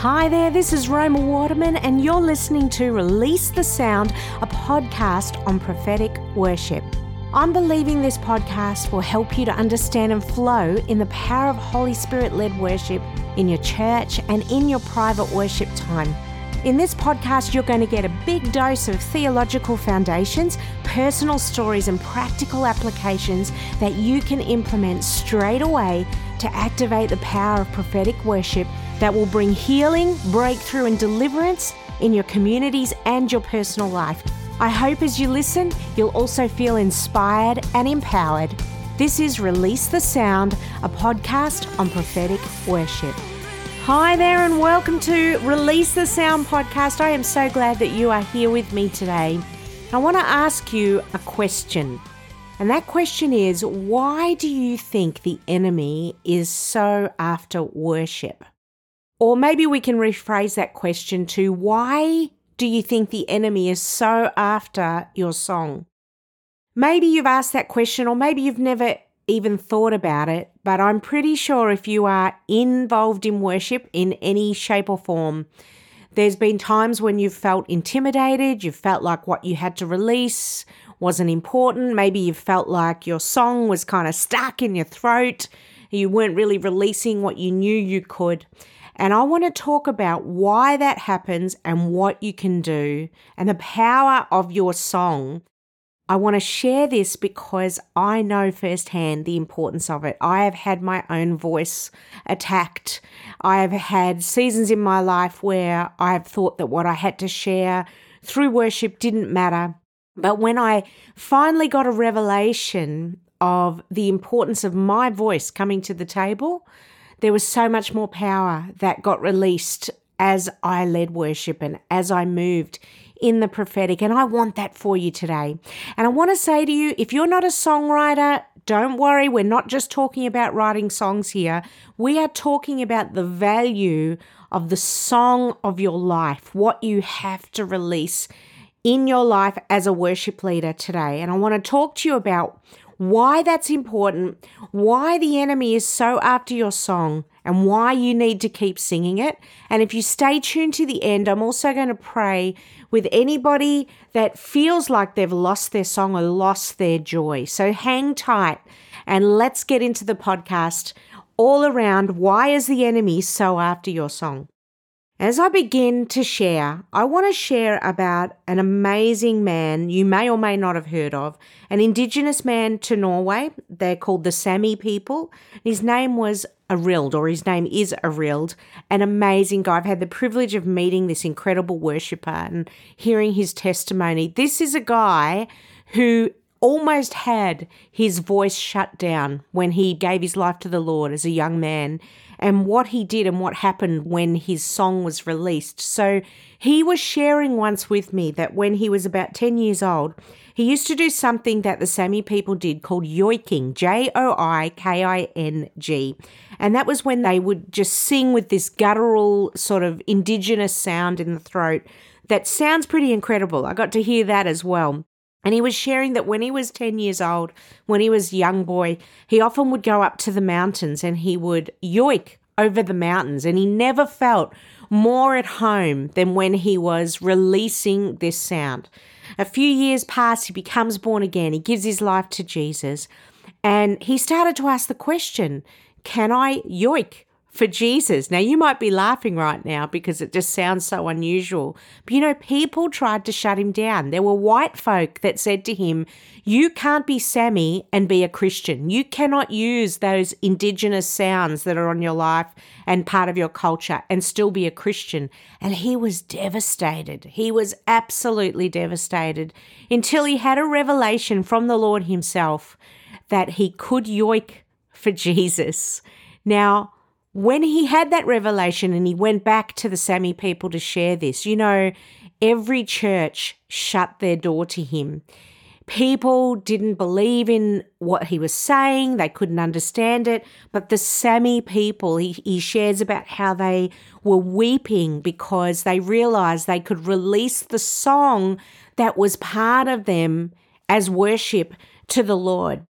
Hi there, this is Roma Waterman, and you're listening to Release the Sound, a podcast on prophetic worship. I'm believing this podcast will help you to understand and flow in the power of Holy Spirit led worship in your church and in your private worship time. In this podcast, you're going to get a big dose of theological foundations, personal stories, and practical applications that you can implement straight away to activate the power of prophetic worship that will bring healing, breakthrough, and deliverance in your communities and your personal life. I hope as you listen, you'll also feel inspired and empowered. This is Release the Sound, a podcast on prophetic worship. Hi there, and welcome to Release the Sound podcast. I am so glad that you are here with me today. I want to ask you a question. And that question is why do you think the enemy is so after worship? Or maybe we can rephrase that question to why do you think the enemy is so after your song? Maybe you've asked that question, or maybe you've never even thought about it, but I'm pretty sure if you are involved in worship in any shape or form, there's been times when you've felt intimidated, you've felt like what you had to release wasn't important. Maybe you felt like your song was kind of stuck in your throat, you weren't really releasing what you knew you could. And I want to talk about why that happens and what you can do and the power of your song I want to share this because I know firsthand the importance of it. I have had my own voice attacked. I have had seasons in my life where I have thought that what I had to share through worship didn't matter. But when I finally got a revelation of the importance of my voice coming to the table, there was so much more power that got released as I led worship and as I moved in the prophetic. And I want that for you today. And I want to say to you if you're not a songwriter, don't worry, we're not just talking about writing songs here. We are talking about the value of the song of your life, what you have to release in your life as a worship leader today. And I want to talk to you about why that's important, why the enemy is so after your song, and why you need to keep singing it. And if you stay tuned to the end, I'm also going to pray with anybody that feels like they've lost their song or lost their joy. So hang tight and let's get into the podcast all around why is the enemy so after your song? As I begin to share, I want to share about an amazing man you may or may not have heard of, an indigenous man to Norway. They're called the Sami people. His name was Arild, or his name is Arild, an amazing guy. I've had the privilege of meeting this incredible worshiper and hearing his testimony. This is a guy who almost had his voice shut down when he gave his life to the Lord as a young man and what he did and what happened when his song was released. So he was sharing once with me that when he was about 10 years old, he used to do something that the Sami people did called yoiking, J O I K I N G. And that was when they would just sing with this guttural sort of indigenous sound in the throat that sounds pretty incredible. I got to hear that as well. And he was sharing that when he was 10 years old, when he was a young boy, he often would go up to the mountains and he would yoik over the mountains. And he never felt more at home than when he was releasing this sound. A few years pass, he becomes born again, he gives his life to Jesus. And he started to ask the question Can I yoik for Jesus. Now, you might be laughing right now because it just sounds so unusual. But you know, people tried to shut him down. There were white folk that said to him, You can't be Sami and be a Christian. You cannot use those indigenous sounds that are on your life and part of your culture and still be a Christian. And he was devastated. He was absolutely devastated until he had a revelation from the Lord himself that he could yoik for Jesus. Now, when he had that revelation and he went back to the Sami people to share this, you know, every church shut their door to him. People didn't believe in what he was saying, they couldn't understand it. But the Sami people, he, he shares about how they were weeping because they realized they could release the song that was part of them as worship to the Lord.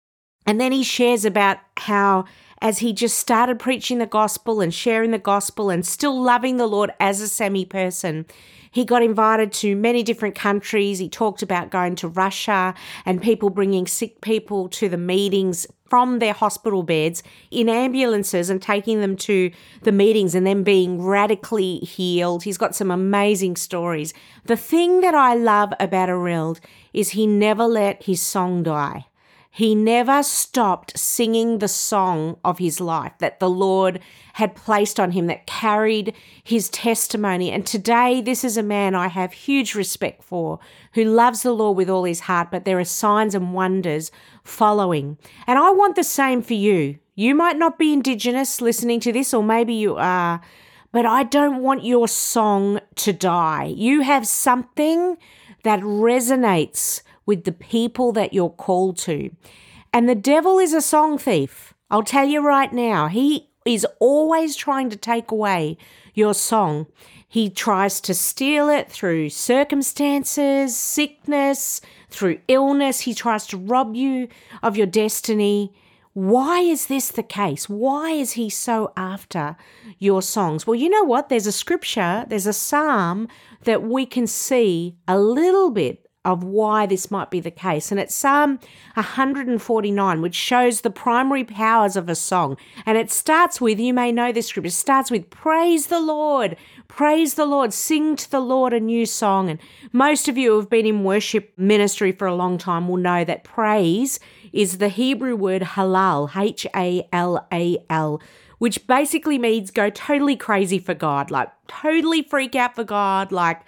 And then he shares about how as he just started preaching the gospel and sharing the gospel and still loving the Lord as a Sami person. He got invited to many different countries. He talked about going to Russia and people bringing sick people to the meetings from their hospital beds in ambulances and taking them to the meetings and then being radically healed. He's got some amazing stories. The thing that I love about Arild is he never let his song die. He never stopped singing the song of his life that the Lord had placed on him, that carried his testimony. And today, this is a man I have huge respect for who loves the Lord with all his heart, but there are signs and wonders following. And I want the same for you. You might not be Indigenous listening to this, or maybe you are, but I don't want your song to die. You have something that resonates with the people that you're called to. And the devil is a song thief. I'll tell you right now, he is always trying to take away your song. He tries to steal it through circumstances, sickness, through illness. He tries to rob you of your destiny. Why is this the case? Why is he so after your songs? Well, you know what? There's a scripture, there's a psalm that we can see a little bit of why this might be the case. And it's Psalm 149, which shows the primary powers of a song. And it starts with, you may know this scripture, starts with, Praise the Lord, praise the Lord, sing to the Lord a new song. And most of you who have been in worship ministry for a long time will know that praise is the Hebrew word halal, H A L A L which basically means go totally crazy for God, like totally freak out for God, like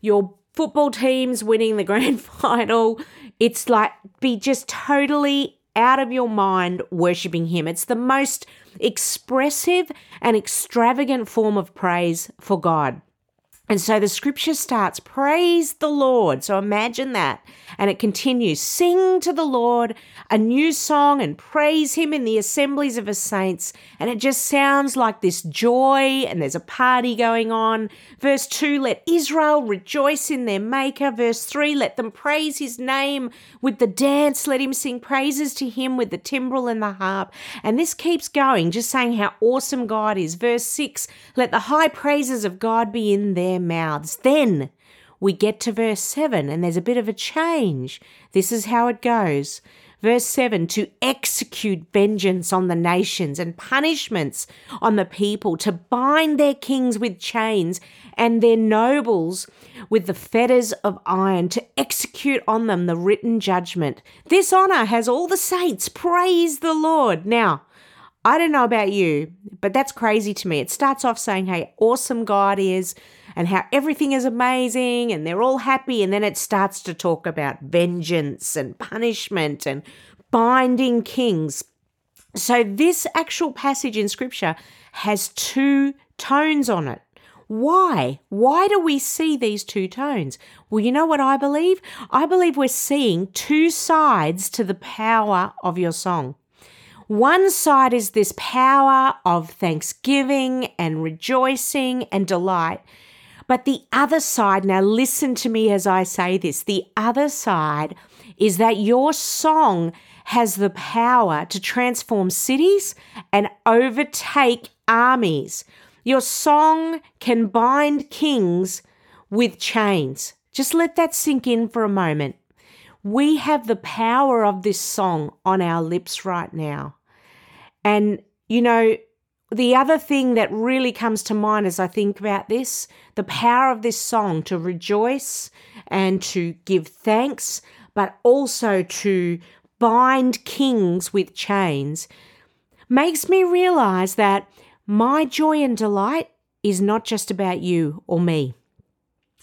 you're football teams winning the grand final. It's like be just totally out of your mind worshiping Him. It's the most expressive and extravagant form of praise for God. And so the scripture starts, praise the Lord. So imagine that. And it continues, sing to the Lord a new song and praise him in the assemblies of his saints. And it just sounds like this joy and there's a party going on. Verse 2, let Israel rejoice in their maker. Verse 3, let them praise his name with the dance. Let him sing praises to him with the timbrel and the harp. And this keeps going, just saying how awesome God is. Verse 6, let the high praises of God be in them their mouths. Then we get to verse 7 and there's a bit of a change. This is how it goes. Verse 7 to execute vengeance on the nations and punishments on the people, to bind their kings with chains and their nobles with the fetters of iron, to execute on them the written judgment. This honor has all the saints. Praise the Lord. Now, I don't know about you, but that's crazy to me. It starts off saying, Hey, awesome God is and how everything is amazing and they're all happy. And then it starts to talk about vengeance and punishment and binding kings. So, this actual passage in scripture has two tones on it. Why? Why do we see these two tones? Well, you know what I believe? I believe we're seeing two sides to the power of your song. One side is this power of thanksgiving and rejoicing and delight. But the other side, now listen to me as I say this, the other side is that your song has the power to transform cities and overtake armies. Your song can bind kings with chains. Just let that sink in for a moment. We have the power of this song on our lips right now. And, you know, the other thing that really comes to mind as I think about this, the power of this song to rejoice and to give thanks, but also to bind kings with chains, makes me realize that my joy and delight is not just about you or me.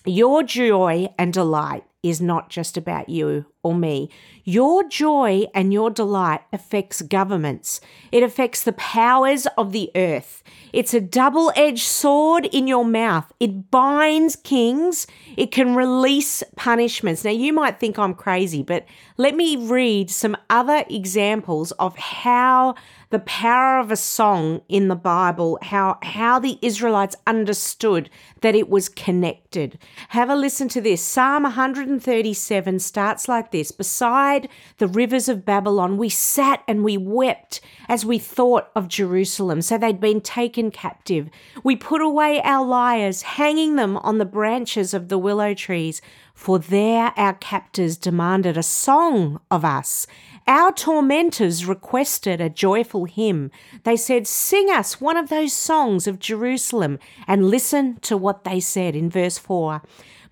Your joy and delight is not just about you or me. Your joy and your delight affects governments. It affects the powers of the earth. It's a double edged sword in your mouth. It binds kings. It can release punishments. Now, you might think I'm crazy, but let me read some other examples of how the power of a song in the Bible, how, how the Israelites understood that it was connected. Have a listen to this. Psalm 137 starts like this Beside the rivers of Babylon, we sat and we wept as we thought of Jerusalem. So they'd been taken captive. We put away our lyres, hanging them on the branches of the willow trees, for there our captors demanded a song of us. Our tormentors requested a joyful hymn. They said, Sing us one of those songs of Jerusalem. And listen to what they said in verse 4.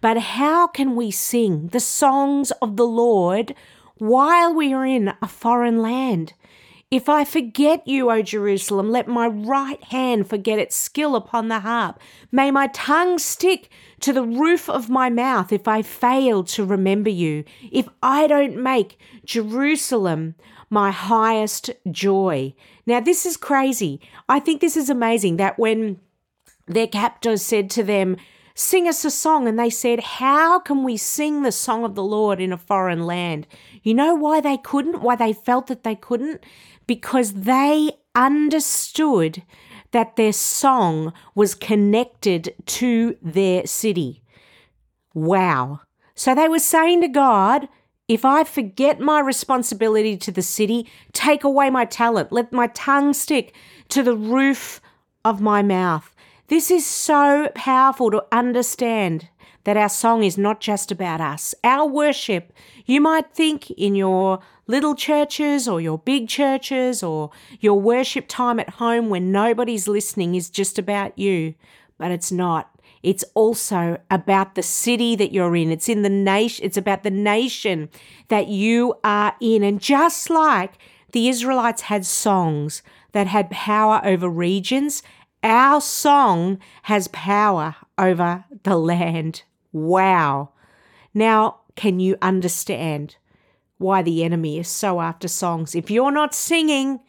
But how can we sing the songs of the Lord while we are in a foreign land? If I forget you, O Jerusalem, let my right hand forget its skill upon the harp. May my tongue stick to the roof of my mouth if I fail to remember you, if I don't make Jerusalem my highest joy. Now, this is crazy. I think this is amazing that when their captors said to them, Sing us a song. And they said, How can we sing the song of the Lord in a foreign land? You know why they couldn't? Why they felt that they couldn't? Because they understood that their song was connected to their city. Wow. So they were saying to God, if I forget my responsibility to the city, take away my talent, let my tongue stick to the roof of my mouth. This is so powerful to understand that our song is not just about us. Our worship, you might think in your little churches or your big churches or your worship time at home when nobody's listening is just about you, but it's not. It's also about the city that you're in. It's in the nation. It's about the nation that you are in. And just like the Israelites had songs that had power over regions our song has power over the land. Wow. Now, can you understand why the enemy is so after songs? If you're not singing,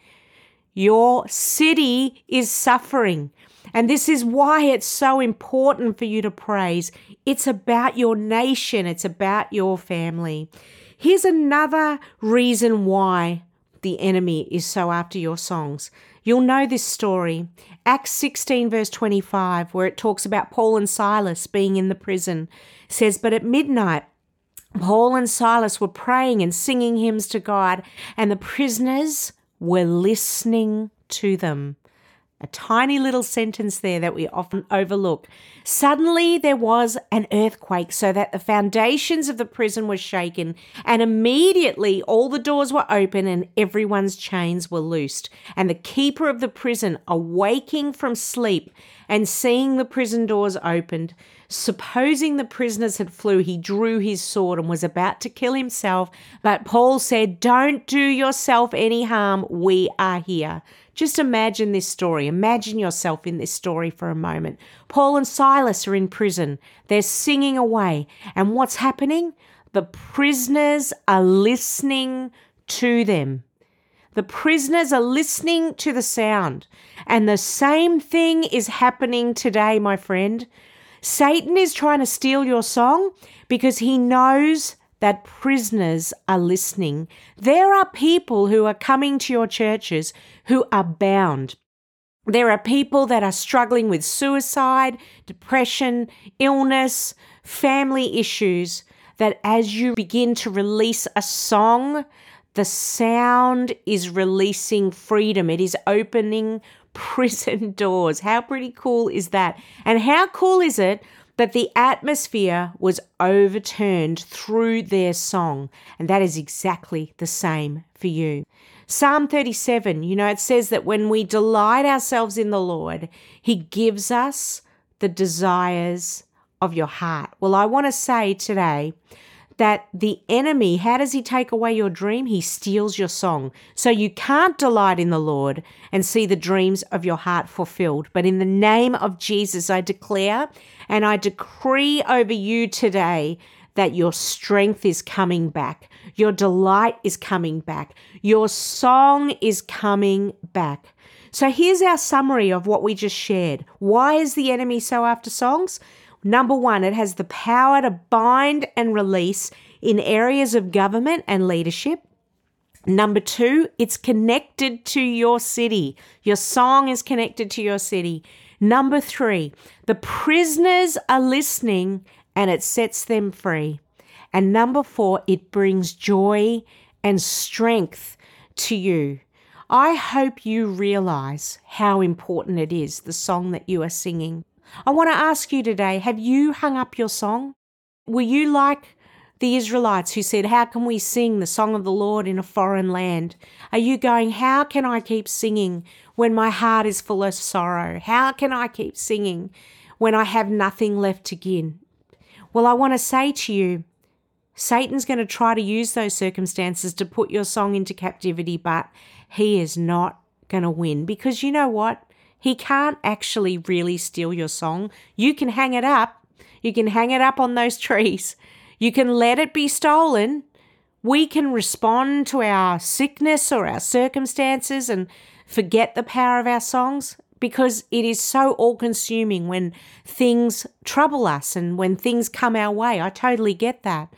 your city is suffering. And this is why it's so important for you to praise. It's about your nation, it's about your family. Here's another reason why the enemy is so after your songs. You'll know this story. Acts 16, verse 25, where it talks about Paul and Silas being in the prison, says, But at midnight, Paul and Silas were praying and singing hymns to God, and the prisoners were listening to them. A tiny little sentence there that we often overlook. Suddenly there was an earthquake, so that the foundations of the prison were shaken, and immediately all the doors were open and everyone's chains were loosed. And the keeper of the prison, awaking from sleep and seeing the prison doors opened, supposing the prisoners had flew, he drew his sword and was about to kill himself. But Paul said, Don't do yourself any harm. We are here. Just imagine this story. Imagine yourself in this story for a moment. Paul and Silas are in prison. They're singing away. And what's happening? The prisoners are listening to them. The prisoners are listening to the sound. And the same thing is happening today, my friend. Satan is trying to steal your song because he knows that prisoners are listening. There are people who are coming to your churches who are bound. There are people that are struggling with suicide, depression, illness, family issues. That as you begin to release a song, the sound is releasing freedom. It is opening prison doors. How pretty cool is that? And how cool is it that the atmosphere was overturned through their song. And that is exactly the same for you. Psalm 37, you know, it says that when we delight ourselves in the Lord, He gives us the desires of your heart. Well, I want to say today that the enemy, how does he take away your dream? He steals your song. So you can't delight in the Lord and see the dreams of your heart fulfilled. But in the name of Jesus, I declare and I decree over you today that your strength is coming back, your delight is coming back, your song is coming back. So here's our summary of what we just shared. Why is the enemy so after songs? Number one, it has the power to bind and release in areas of government and leadership. Number two, it's connected to your city. Your song is connected to your city. Number three, the prisoners are listening and it sets them free. And number four, it brings joy and strength to you. I hope you realize how important it is, the song that you are singing. I want to ask you today have you hung up your song? Were you like the Israelites who said, How can we sing the song of the Lord in a foreign land? Are you going, How can I keep singing when my heart is full of sorrow? How can I keep singing when I have nothing left to give? Well, I want to say to you, Satan's going to try to use those circumstances to put your song into captivity, but he is not going to win because you know what? He can't actually really steal your song. You can hang it up. You can hang it up on those trees. You can let it be stolen. We can respond to our sickness or our circumstances and forget the power of our songs because it is so all consuming when things trouble us and when things come our way. I totally get that.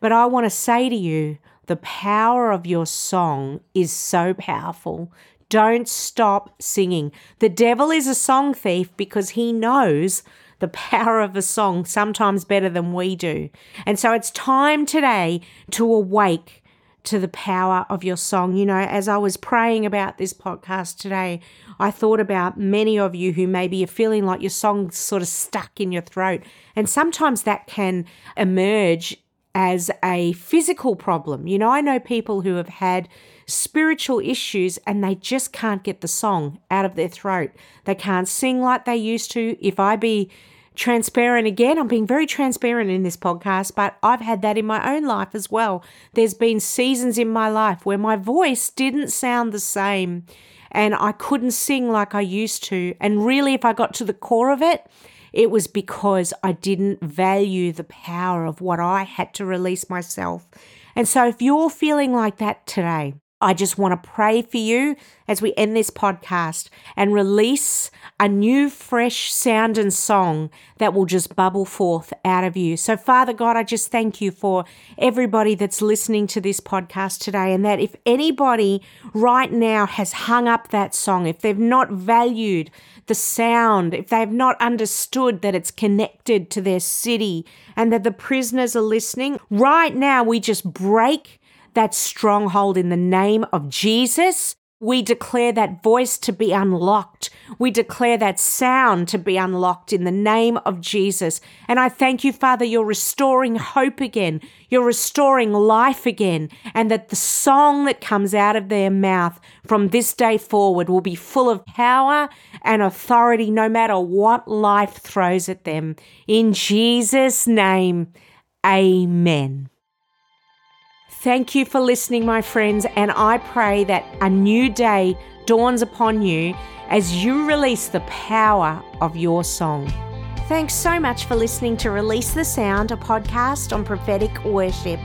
But I want to say to you, the power of your song is so powerful. Don't stop singing. The devil is a song thief because he knows the power of a song sometimes better than we do. And so it's time today to awake to the power of your song. You know, as I was praying about this podcast today, I thought about many of you who maybe are feeling like your song's sort of stuck in your throat. And sometimes that can emerge as a physical problem. You know, I know people who have had spiritual issues and they just can't get the song out of their throat. They can't sing like they used to. If I be transparent again, I'm being very transparent in this podcast, but I've had that in my own life as well. There's been seasons in my life where my voice didn't sound the same and I couldn't sing like I used to. And really, if I got to the core of it, it was because I didn't value the power of what I had to release myself. And so, if you're feeling like that today, I just want to pray for you as we end this podcast and release a new, fresh sound and song that will just bubble forth out of you. So, Father God, I just thank you for everybody that's listening to this podcast today. And that if anybody right now has hung up that song, if they've not valued the sound, if they've not understood that it's connected to their city and that the prisoners are listening, right now we just break that stronghold in the name of Jesus. We declare that voice to be unlocked. We declare that sound to be unlocked in the name of Jesus. And I thank you, Father, you're restoring hope again. You're restoring life again. And that the song that comes out of their mouth from this day forward will be full of power and authority no matter what life throws at them. In Jesus' name, amen. Thank you for listening, my friends, and I pray that a new day dawns upon you as you release the power of your song. Thanks so much for listening to Release the Sound, a podcast on prophetic worship.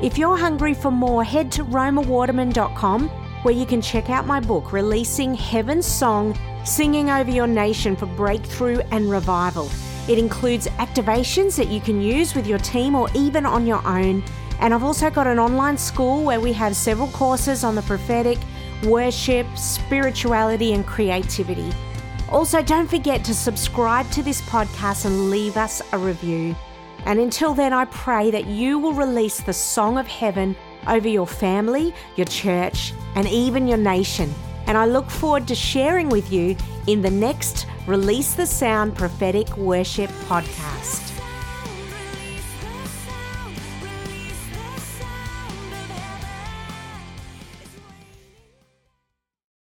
If you're hungry for more, head to romawaterman.com where you can check out my book, Releasing Heaven's Song Singing Over Your Nation for Breakthrough and Revival. It includes activations that you can use with your team or even on your own and I've also got an online school where we have several courses on the prophetic, worship, spirituality, and creativity. Also, don't forget to subscribe to this podcast and leave us a review. And until then, I pray that you will release the song of heaven over your family, your church, and even your nation. And I look forward to sharing with you in the next Release the Sound Prophetic Worship podcast.